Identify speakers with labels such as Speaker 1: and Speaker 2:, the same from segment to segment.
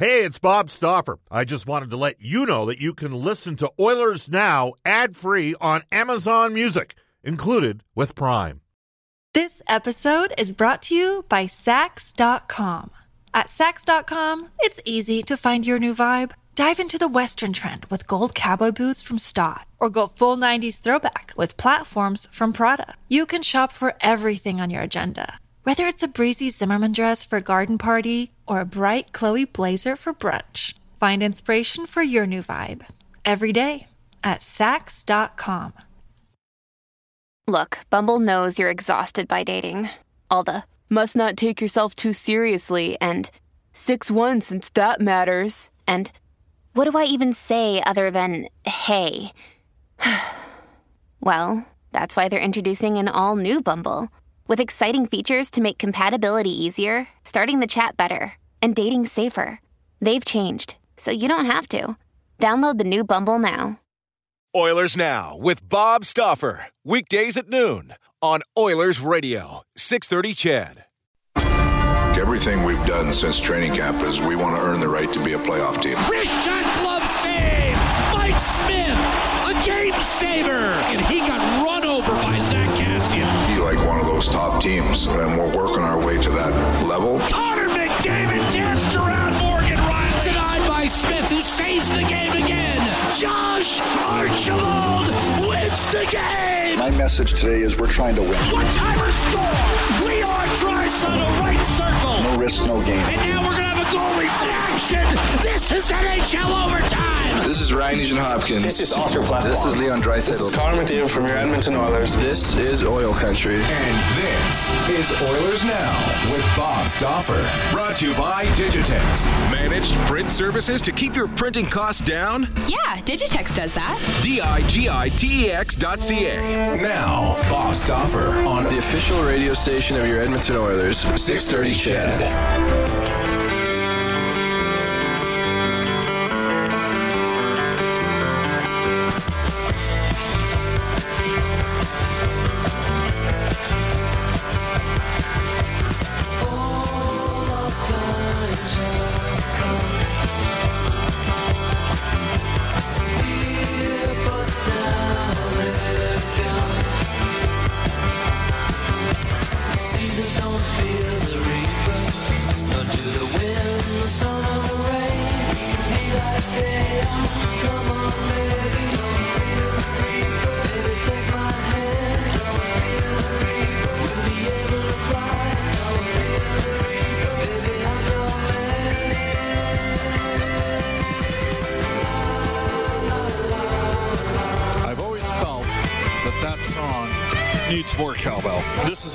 Speaker 1: Hey, it's Bob Stauffer. I just wanted to let you know that you can listen to Oilers Now ad free on Amazon Music, included with Prime.
Speaker 2: This episode is brought to you by Saks.com. At Saks.com, it's easy to find your new vibe. Dive into the Western trend with gold cowboy boots from Staud, or go full 90s throwback with platforms from Prada. You can shop for everything on your agenda whether it's a breezy Zimmermann dress for a garden party or a bright Chloe blazer for brunch, find inspiration for your new vibe every day at Saks.com.
Speaker 3: Look, Bumble knows you're exhausted by dating. All the must not take yourself too seriously and 6 1 since that matters. And what do I even say other than hey? well, that's why they're introducing an all new Bumble. With exciting features to make compatibility easier, starting the chat better, and dating safer. They've changed, so you don't have to. Download the new Bumble now.
Speaker 4: Oilers Now with Bob Stauffer. Weekdays at noon on Oilers Radio, 630 CHED.
Speaker 5: Everything we've done since training camp is we want to earn the right to be a playoff team.
Speaker 6: Wrist
Speaker 5: those top teams, and we're working our way to that level.
Speaker 6: Connor McDavid danced around Morgan Rielly. Denied by Smith, who saves the game again. Josh Archibald wins the game.
Speaker 7: My message today is we're trying to win.
Speaker 6: One timer score. Leon Draisaitl right circle.
Speaker 7: No risk, no gain.
Speaker 6: And now we're gonna have a goalie in action. This is NHL overtime.
Speaker 8: This is Ryan Nugent Hopkins.
Speaker 9: This is Oscar Platt.
Speaker 8: This is Leon Draisaitl.
Speaker 9: This is Connor McDavid from your Edmonton Oilers.
Speaker 8: This is Oil Country.
Speaker 4: And this is Oilers Now with Bob Stauffer. Brought to you by Digitex. Managed print services to keep your printing costs down?
Speaker 10: Yeah, Digitex does that.
Speaker 4: D-I-G-I-T-E-X dot C-A. Now, Bob Stauffer on
Speaker 8: the official radio station of your Edmonton Oilers, 630 CHED.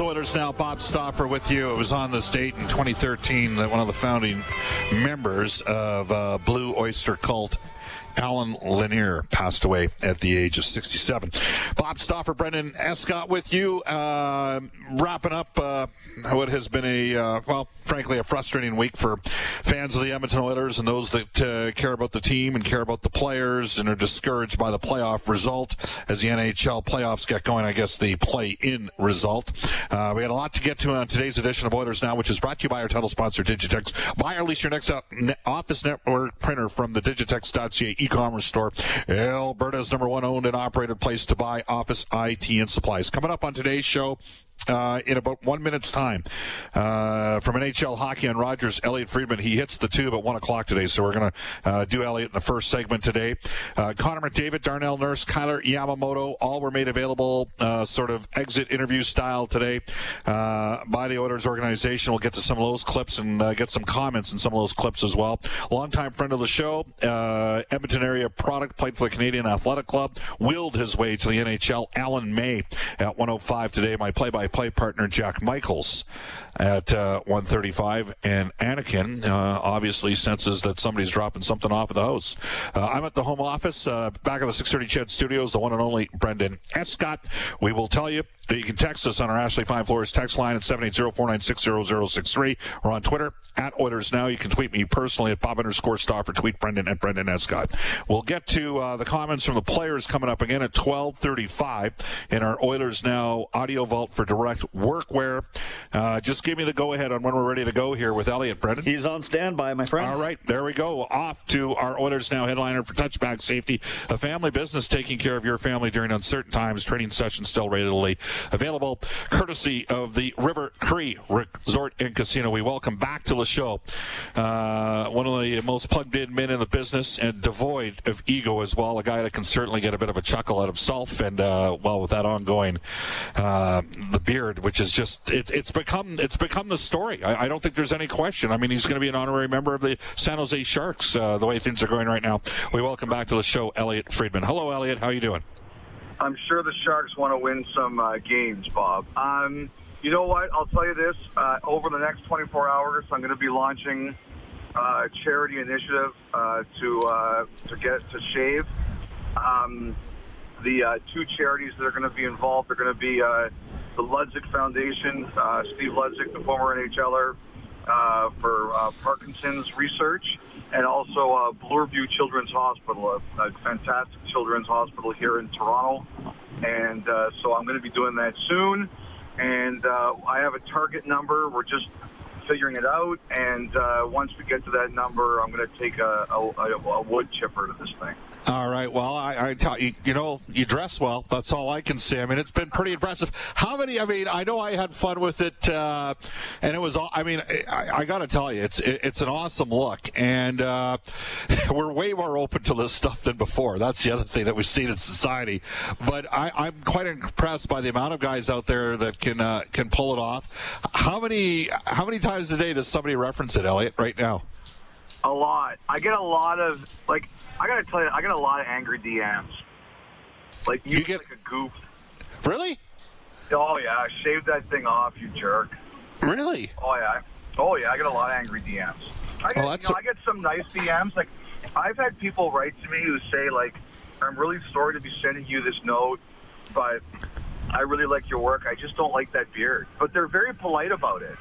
Speaker 11: Oilers Now. Bob Stauffer with you. It was on this date in 2013 that one of the founding members of uh, Blue Oyster Cult. Allen Lanier passed away at the age of 67. Bob Stauffer, Brendan Escott with you. Uh, wrapping up uh, what has been a, uh, well, frankly, a frustrating week for fans of the Edmonton Oilers and those that uh, care about the team and care about the players and are discouraged by the playoff result as the NHL playoffs get going. I guess the play-in result. Uh, we had a lot to get to on today's edition of Oilers Now, which is brought to you by our title sponsor, Digitex. Buy or lease your next office network printer from the Digitex.ca e-commerce store. Alberta's number one owned and operated place to buy office IT and supplies. Coming up on today's show, uh, in about one minute's time. Uh, from NHL hockey on Rogers, Elliotte Friedman. He hits the tube at one o'clock today, so we're going to uh, do Elliotte in the first segment today. Uh, Connor McDavid, Darnell Nurse, Kailer Yamamoto, all were made available, uh, sort of exit interview style today uh, by the Oilers organization. We'll get to some of those clips and get some comments in some of those clips as well. Longtime friend of the show, Edmonton area product, played for the Canadian Athletic Club, willed his way to the NHL. Alan May at 105 today. My play-by-play partner, Jack Michaels, at uh, 135. And Anakin uh, obviously senses that somebody's dropping something off at the house. Uh, I'm at the home office, uh, back of the 630 CHED Studios, the one and only Brendan Escott. We will tell you You can text us on our Ashley Fine Floors text line at 780-496-0063 or on Twitter at Oilers Now. You can tweet me personally at Bob underscore Stauffer, tweet Brendan at Brendan Escott. We'll get to uh, the comments from the players coming up again at 1235 in our Oilers Now audio vault for direct workwear. Uh, just give me the go ahead on when we're ready to go here with Elliotte Brendan.
Speaker 12: He's on standby, my friend.
Speaker 11: All right, there we go. Off to our Oilers Now headliner for touchback safety, a family business taking care of your family during uncertain times. Training sessions still readily available, courtesy of the River Cree Resort and Casino. We welcome back to the show uh, one of the most plugged in men in the business and devoid of ego as well. A guy that can certainly get a bit of a chuckle out of himself, and uh, well, with that ongoing uh, the beard, which is just it, it's become it's become the story. I, I, don't think there's any question. I mean, he's going to be an honorary member of the San Jose Sharks uh, the way things are going right now. We welcome back to the show Elliotte Friedman. Hello, Elliotte. How are you doing?
Speaker 13: I'm sure the Sharks want to win some uh, games, Bob. Um, you know what? I'll tell you this. Uh, over the next 24 hours, I'm going to be launching uh, a charity initiative uh, to uh, to get to shave. Um, the uh, two charities that are going to be involved are going to be the Ludzik Foundation, Steve Ludzik, the former NHLer, uh, for uh, Parkinson's research, and also uh, Bloorview Children's Hospital, a, a fantastic children's hospital here in Toronto. And uh, so I'm going to be doing that soon. And uh, I have a target number. We're just figuring it out. And uh, once we get to that number, I'm going to take a, a, a wood chipper to this thing.
Speaker 11: All right. Well, I, I you, you know, you dress well. That's all I can say. I mean, it's been pretty impressive. How many? I mean, I know I had fun with it, uh, and it was. all I mean, I, I got to tell you, it's it, it's an awesome look, and uh, we're way more open to this stuff than before. That's the other thing that we've seen in society. But I, am quite impressed by the amount of guys out there that can uh, can pull it off. How many how many times a day does somebody reference it, Elliotte? Right now.
Speaker 13: A lot. I get a lot of like I gotta tell you, I get a lot of angry DMs. Like you, you get like a goof.
Speaker 11: Really?
Speaker 13: Oh yeah, shave that thing off, you jerk.
Speaker 11: Really?
Speaker 13: Oh yeah. Oh yeah, I get a lot of angry DMs. I get, well, you know, I get some nice DMs. Like I've had people write to me who say like, "I'm really sorry to be sending you this note, but I really like your work. I just don't like that beard." But they're very polite about it.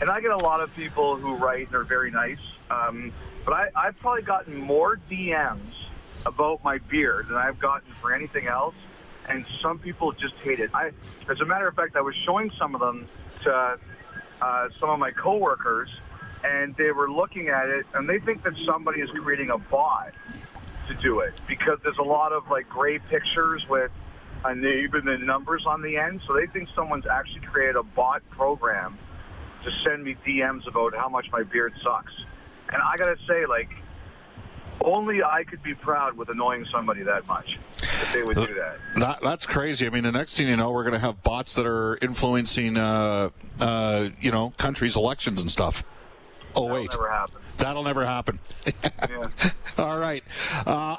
Speaker 13: And I get a lot of people who write and are very nice. Um, but I, I've probably gotten more DMs about my beard than I've gotten for anything else. And some people just hate it. I, as a matter of fact, I was showing some of them to uh, some of my coworkers, and they were looking at it, and they think that somebody is creating a bot to do it because there's a lot of like gray pictures with and even the numbers on the end. So they think someone's actually created a bot program to send me DMs about how much my beard sucks. And I gotta say, like, only I could be proud with annoying somebody that much if they would do that.
Speaker 11: that that's crazy. I mean, the next thing you know, we're going to have bots that are influencing, uh, uh, you know, countries' elections and stuff. Oh
Speaker 13: That'll
Speaker 11: wait,
Speaker 13: never happen.
Speaker 11: That'll never happen. yeah. All right, uh,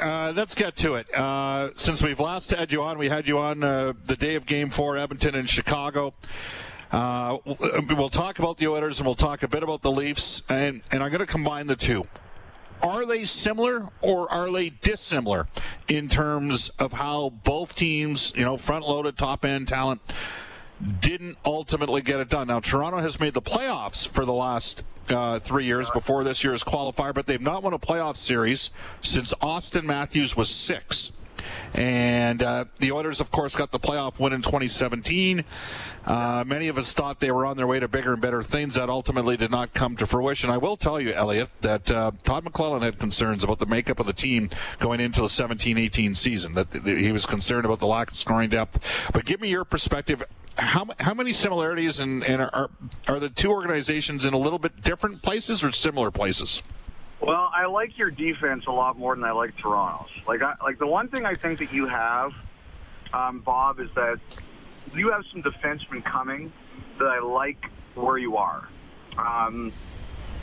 Speaker 11: uh, let's get to it. Uh, since we've last had you on, we had you on uh, the day of Game Four, Edmonton and Chicago. Uh, we'll talk about the Oilers and we'll talk a bit about the Leafs, and, and I'm going to combine the two. Are they similar or are they dissimilar in terms of how both teams, you know, front loaded, top end talent, didn't ultimately get it done? Now, Toronto has made the playoffs for the last uh, three years before this year's qualifier, but they've not won a playoff series since Auston Matthews was six. And uh, the Oilers, of course, got the playoff win in 2017. Uh, many of us thought they were on their way to bigger and better things. That ultimately did not come to fruition. I will tell you, Elliot, that uh, Todd McLellan had concerns about the makeup of the team going into the 17-18 season. That, that he was concerned about the lack of scoring depth. But give me your perspective how how many similarities and, and are are the two organizations in a little bit different places or similar places?
Speaker 13: Well, I like your defense a lot more than I like Toronto's. Like, I, like the one thing I think that you have, um, Bob, is that you have some defensemen coming that I like where you are, um,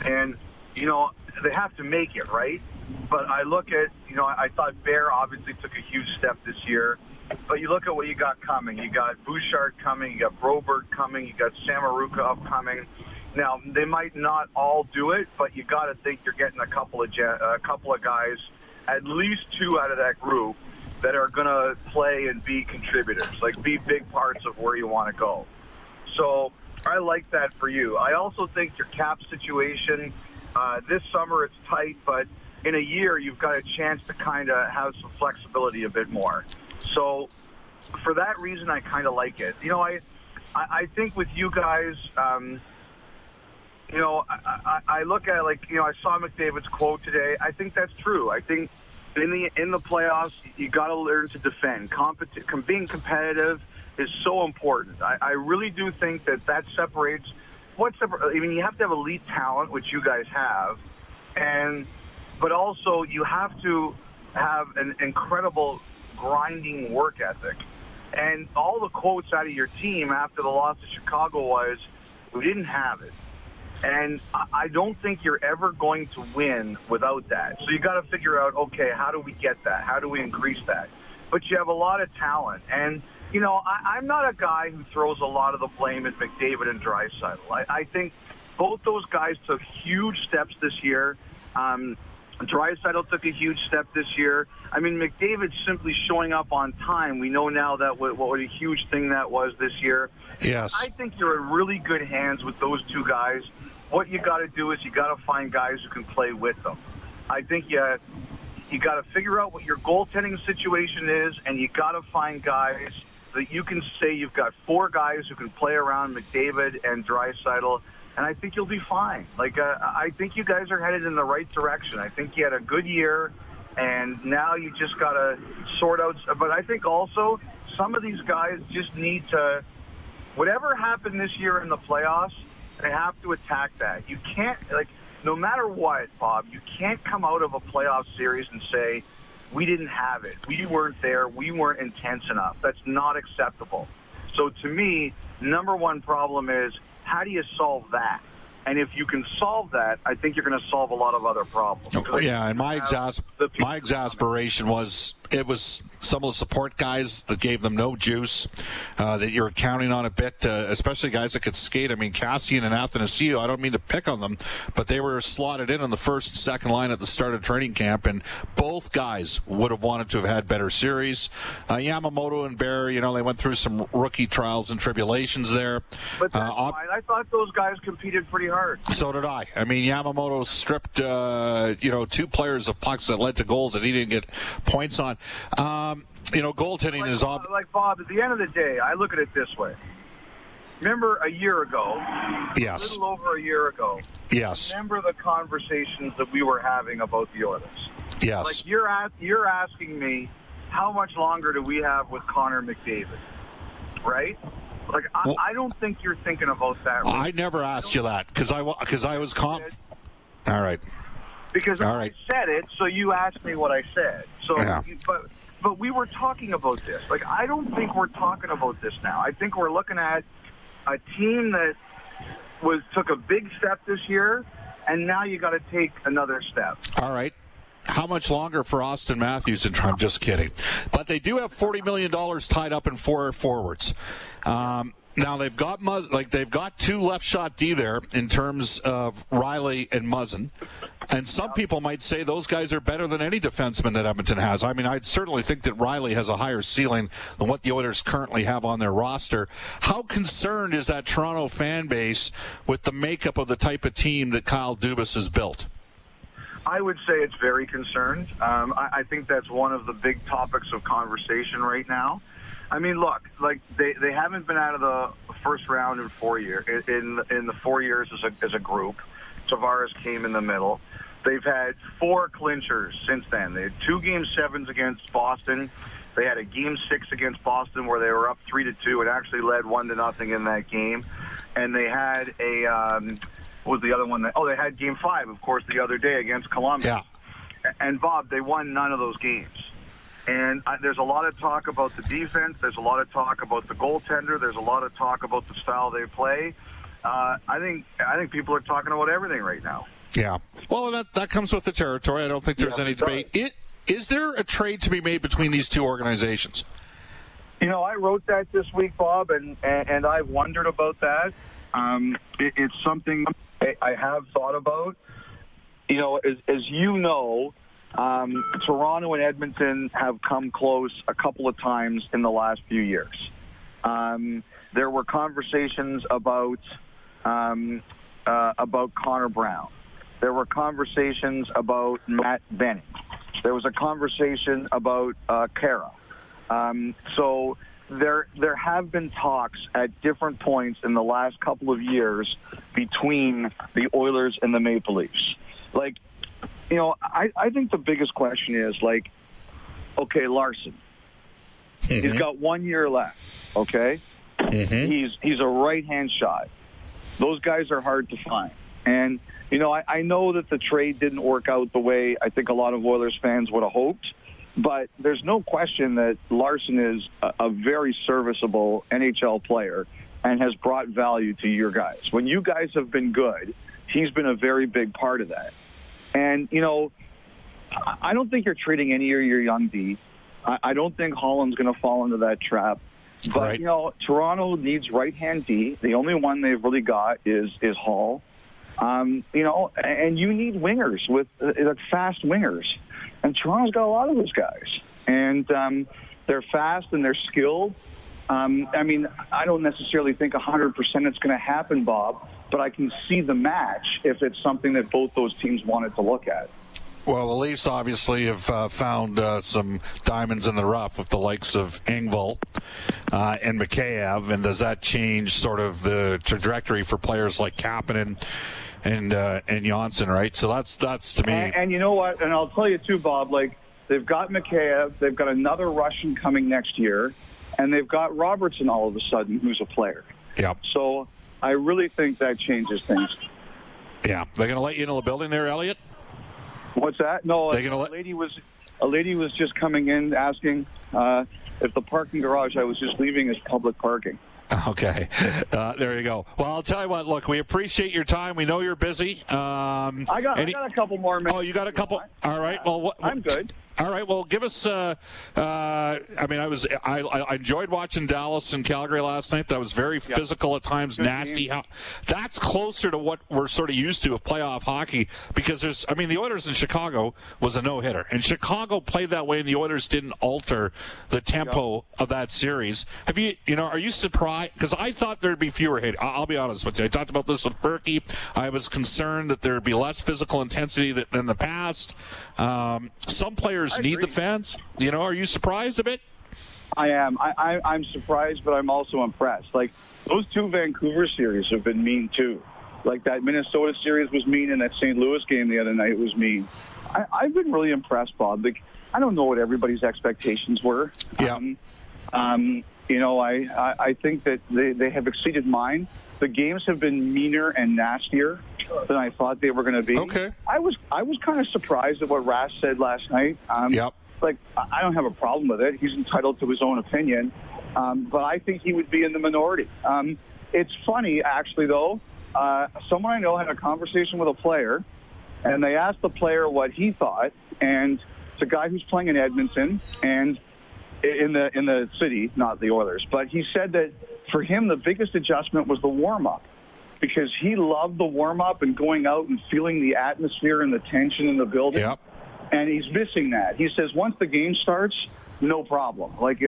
Speaker 13: and you know they have to make it right. But I look at you know I thought Bear obviously took a huge step this year. But you look at what you got coming. You got Bouchard coming. You got Broberg coming. You got Samorukov upcoming. Now they might not all do it, but you got to think you're getting a couple of a couple of guys, at least two out of that group that are going to play and be contributors, like be big parts of where you want to go. So I like that for you. I also think your cap situation uh, this summer it's tight, but in a year you've got a chance to kind of have some flexibility a bit more. So for that reason, I kind of like it. You know, I I, think with you guys. Um, you know, I, I, I look at like you know I saw McDavid's quote today. I think that's true. I think in the in the playoffs you got to learn to defend. Com- being competitive is so important. I, I really do think that that separates. What separ- I mean, you have to have elite talent, which you guys have, and but also you have to have an incredible grinding work ethic. And all the quotes out of your team after the loss to Chicago was, "We didn't have it." And I don't think you're ever going to win without that. So you got to figure out, okay, how do we get that? How do we increase that? But you have a lot of talent. And, you know, I, I'm not a guy who throws a lot of the blame at McDavid and Draisaitl. I, I think both those guys took huge steps this year. Um, Draisaitl took a huge step this year. I mean, McDavid simply showing up on time. We know now that what, what a huge thing that was this year.
Speaker 11: Yes.
Speaker 13: I think you're in really good hands with those two guys what you got to do is you got to find guys who can play with them. I think you you got to figure out what your goaltending situation is, and you got to find guys that you can say you've got four guys who can play around McDavid and Draisaitl, and I think you'll be fine. Like uh, I think you guys are headed in the right direction. I think you had a good year, and now you just got to sort out. But I think also some of these guys just need to. Whatever happened this year in the playoffs, they have to attack that. You can't like no matter what, Bob. You can't come out of a playoff series and say we didn't have it. We weren't there. We weren't intense enough. That's not acceptable. So to me, number one problem is how do you solve that? And if you can solve that, I think you're going to solve a lot of other problems.
Speaker 11: Oh, yeah, and my exas- my exasperation was it was some of the support guys that gave them no juice, uh, that you're counting on a bit, uh, especially guys that could skate. I mean, Kassian and Athanasiou, I don't mean to pick on them, but they were slotted in on the first and second line at the start of training camp, and both guys would have wanted to have had better series. Uh, Yamamoto and Bear, you know, they went through some rookie trials and tribulations there.
Speaker 13: But that's uh, fine. I thought those guys competed pretty hard.
Speaker 11: So did I. I mean, Yamamoto stripped, uh, you know, two players of pucks that led to goals that he didn't get points on. Um, you know, goaltending
Speaker 13: like,
Speaker 11: is off.
Speaker 13: Like Bob, at the end of the day, I look at it this way. Remember a year ago?
Speaker 11: Yes.
Speaker 13: A little over a year ago.
Speaker 11: Yes.
Speaker 13: Remember the conversations that we were having about the Oilers?
Speaker 11: Yes.
Speaker 13: Like you're at, you're asking me, how much longer do we have with Connor McDavid? Right? Like I, well, I don't think you're thinking about that. Right?
Speaker 11: I never asked you that because I because I was conf. All right.
Speaker 13: Because
Speaker 11: All
Speaker 13: right. I said it, so you asked me what I said. So, yeah. but but we were talking about this. Like I don't think we're talking about this now. I think we're looking at a team that was took a big step this year, and now you got to take another step.
Speaker 11: All right. How much longer for Auston Matthews? And I'm just kidding, but they do have forty million dollars tied up in four forwards. Um, now they've got Muzz, like they've got two left shot D there in terms of Rielly and Muzzin. And some people might say those guys are better than any defenseman that Edmonton has. I mean, I'd certainly think that Rielly has a higher ceiling than what the Oilers currently have on their roster. How concerned is that Toronto fan base with the makeup of the type of team that Kyle Dubas has built?
Speaker 13: I would say it's very concerned. Um, I, I think that's one of the big topics of conversation right now. I mean, look, like they, they haven't been out of the first round in four years in in the four years as a as a group. Tavares came in the middle. They've had four clinchers since then. They had two game sevens against Boston. They had a game six against Boston where they were up three to two and actually led one to nothing in that game. And they had a um, what was the other one? That, oh, they had game five, of course, the other day against Columbus.
Speaker 11: Yeah.
Speaker 13: And Bob, they won none of those games. And uh, there's a lot of talk about the defense. There's a lot of talk about the goaltender. There's a lot of talk about the style they play. Uh, I think I think people are talking about everything right now.
Speaker 11: Yeah. Well, that that comes with the territory. I don't think there's yeah, any debate. It, is there a trade to be made between these two organizations?
Speaker 13: You know, I wrote that this week, Bob, and and, and I've wondered about that. Um, it, it's something I have thought about. You know, as, as you know, Um, Toronto and Edmonton have come close a couple of times in the last few years. Um, there were conversations about um, uh, about Connor Brown. There were conversations about Matt Benning. There was a conversation about uh, Kara. Um, so there there have been talks at different points in the last couple of years between the Oilers and the Maple Leafs. Like, you know, I, I think the biggest question is like, okay, Larsson, Mm-hmm. He's got one year left. Okay, mm-hmm. he's he's a right hand shot. Those guys are hard to find, and you know I, I know that the trade didn't work out the way I think a lot of Oilers fans would have hoped. But there's no question that Larsson is a, a very serviceable NHL player and has brought value to your guys. When you guys have been good, he's been a very big part of that. And, you know, I don't think you're trading any of your young D. I don't think Holland's going to fall into that trap. But right. you know, Toronto needs right-hand D. The only one they've really got is is Holl. Um, you know, and you need wingers with uh, like fast wingers. And Toronto's got a lot of those guys. And um, they're fast and they're skilled. Um, I mean, I don't necessarily think 100% it's going to happen, Bob, but I can see the match if it's something that both those teams wanted to look at.
Speaker 11: Well, the Leafs obviously have uh, found uh, some diamonds in the rough with the likes of Engvall uh, and Mikheyev, and does that change sort of the trajectory for players like Kapanen and uh, and Johnsson, right? So that's that's to me.
Speaker 13: And, and, you know what? And I'll tell you too, Bob. Like they've got Mikheyev, they've got another Russian coming next year, and they've got Robertson all of a sudden, who's a player.
Speaker 11: Yeah.
Speaker 13: So I really think that changes things.
Speaker 11: Yeah, they're going to let you into the building there, Elliotte.
Speaker 13: What's that? No,
Speaker 11: they're
Speaker 13: a let... lady was a lady was just coming in asking uh, if the parking garage I was just leaving is public parking.
Speaker 11: Okay, uh, there you go. Well, I'll tell you what. Look, we appreciate your time. We know you're busy. Um,
Speaker 13: I got, any... I got a couple more minutes.
Speaker 11: Oh, you got a couple. All right. Well, what,
Speaker 13: I'm good.
Speaker 11: All right. Well, give us. Uh, uh, I mean, I was I, I, enjoyed watching Dallas and Calgary last night. That was very yep. physical at times, Good nasty. How, that's closer to what we're sort of used to of playoff hockey because there's. I mean, the Oilers in Chicago was a no hitter, and Chicago played that way, and the Oilers didn't alter the tempo yep. of that series. Have you? You know, are you surprised? Because I thought there'd be fewer hit. I'll be honest with you. I talked about this with Berkey. I was concerned that there'd be less physical intensity than the past. Um, some players need the fans. You know, are you surprised a bit?
Speaker 13: I am. I, I, I'm surprised, but I'm also impressed. Like those two Vancouver series have been mean too. Like that Minnesota series was mean, and that St. Louis game the other night was mean. I, I've been really impressed, Bob. Like I don't know what everybody's expectations were.
Speaker 11: Yeah.
Speaker 13: Um, um, you know, I, I, I think that they, they have exceeded mine. The games have been meaner and nastier than I thought they were going to be.
Speaker 11: Okay.
Speaker 13: I was I was kind of surprised at what Rask said last night.
Speaker 11: Um, yep.
Speaker 13: Like I don't have a problem with it. He's entitled to his own opinion, um, but I think he would be in the minority. Um, it's funny, actually, though. Uh, someone I know had a conversation with a player, and they asked the player what he thought, and it's a guy who's playing in Edmonton and in the in the city, not the Oilers. But he said that for him, the biggest adjustment was the warm up because he loved the warm up and going out and feeling the atmosphere and the tension in the building.
Speaker 11: Yep.
Speaker 13: And he's missing that. He says once the game starts, no problem. Like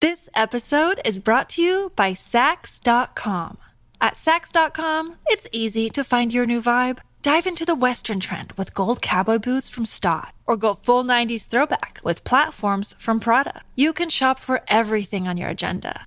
Speaker 2: This episode is brought to you by Saks.com. At Saks.com, it's easy to find your new vibe. Dive into the Western trend with gold cowboy boots from Staud, or go full 90s throwback with platforms from Prada. You can shop for everything on your agenda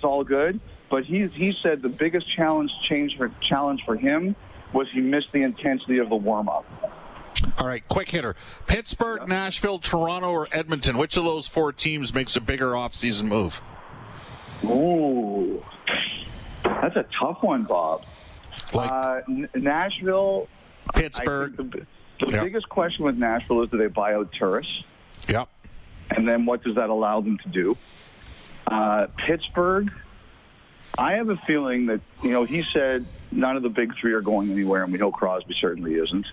Speaker 13: It's all good but he he said the biggest challenge change for challenge for him was he missed the intensity of the warm up.
Speaker 11: All right, quick hitter. Pittsburgh. Nashville, Toronto, or Edmonton. Which of those four teams makes a bigger offseason move?
Speaker 13: Ooh, that's a tough one, Bob. Like, uh, N- Nashville,
Speaker 11: Pittsburgh.
Speaker 13: The, the yep. biggest question with Nashville is do they buy out Turris?
Speaker 11: Yep.
Speaker 13: And then what does that allow them to do? Uh, Pittsburgh, I have a feeling that, you know, he said none of the big three are going anywhere, and we know Crosby certainly isn't.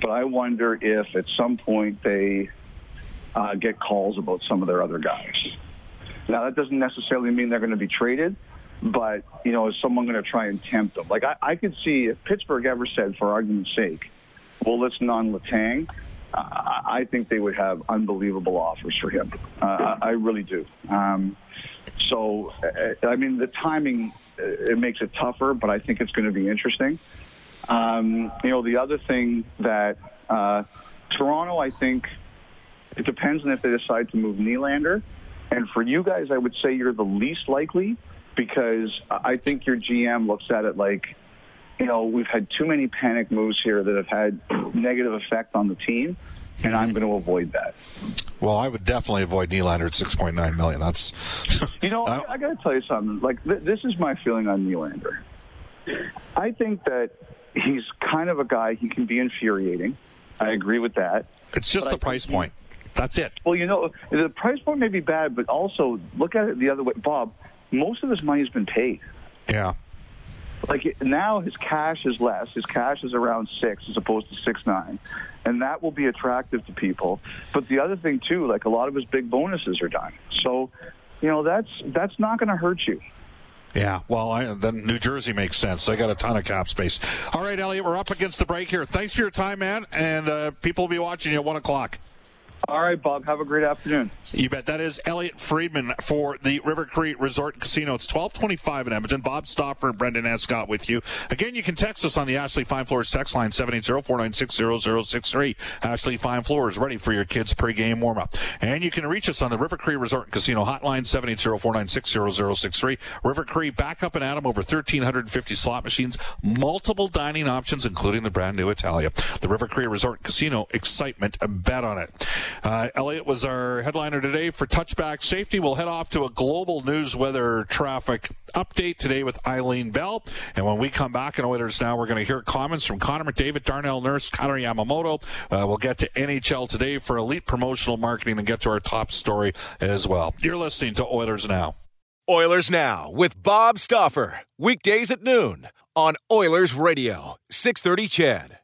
Speaker 13: But I wonder if at some point they uh, get calls about some of their other guys. Now, that doesn't necessarily mean they're going to be traded, but, you know, is someone going to try and tempt them? Like, I, I could see if Pittsburgh ever said, for argument's sake, well, let's non Letang, uh, I think they would have unbelievable offers for him. Uh, I really do. Um, so, uh, I mean, the timing, uh, it makes it tougher, but I think it's going to be interesting. Um, you know, the other thing that uh, Toronto, I think, it depends on if they decide to move Nylander. And for you guys, I would say you're the least likely because I think your GM looks at it like, you know, we've had too many panic moves here that have had negative effect on the team, and mm-hmm. I'm going to avoid that.
Speaker 11: Well, I would definitely avoid Nylander at 6.9 million. That's,
Speaker 13: you know, I, I got to tell you something. Like th- this is my feeling on Nylander. I think that he's kind of a guy. He can be infuriating. I agree with that.
Speaker 11: It's just the price point. That's it.
Speaker 13: Well, you know, the price point may be bad, but also look at it the other way. Bob, most of his money's been paid.
Speaker 11: Yeah.
Speaker 13: Like now, his cash is less. His cash is around six as opposed to six nine, and that will be attractive to people. But the other thing too, like a lot of his big bonuses are done. So, you know, that's that's not going to hurt you.
Speaker 11: Yeah, well, I, then New Jersey makes sense. I got a ton of cap space. All right, Elliotte, we're up against the break here. Thanks for your time, man, and uh, people will be watching you at one o'clock.
Speaker 13: All right, Bob. Have a great afternoon.
Speaker 11: You bet. That is Elliotte Friedman for the River Cree Resort Casino. It's 1225 in Edmonton. Bob Stauffer and Brendan Escott with you. Again, you can text us on the Ashley Fine Floors text line 780-496-0063. Ashley Fine Floors ready for your kids' pregame warm-up. And you can reach us on the River Cree Resort Casino hotline 780-496-0063. River Cree back up and Adam over 1,350 slot machines, multiple dining options, including the brand new Italia. The River Cree Resort Casino, excitement, bet on it. Uh, Elliotte was our headliner today for touchback safety. We'll head off to a global news weather traffic update today with Eileen Bell. And when we come back in Oilers Now, we're going to hear comments from Connor McDavid, Darnell Nurse, Connor Yamamoto. Uh, we'll get to NHL today for elite promotional marketing and get to our top story as well. You're listening to Oilers Now.
Speaker 4: Oilers Now with Bob Stauffer. Weekdays at noon on Oilers Radio, 630 CHED.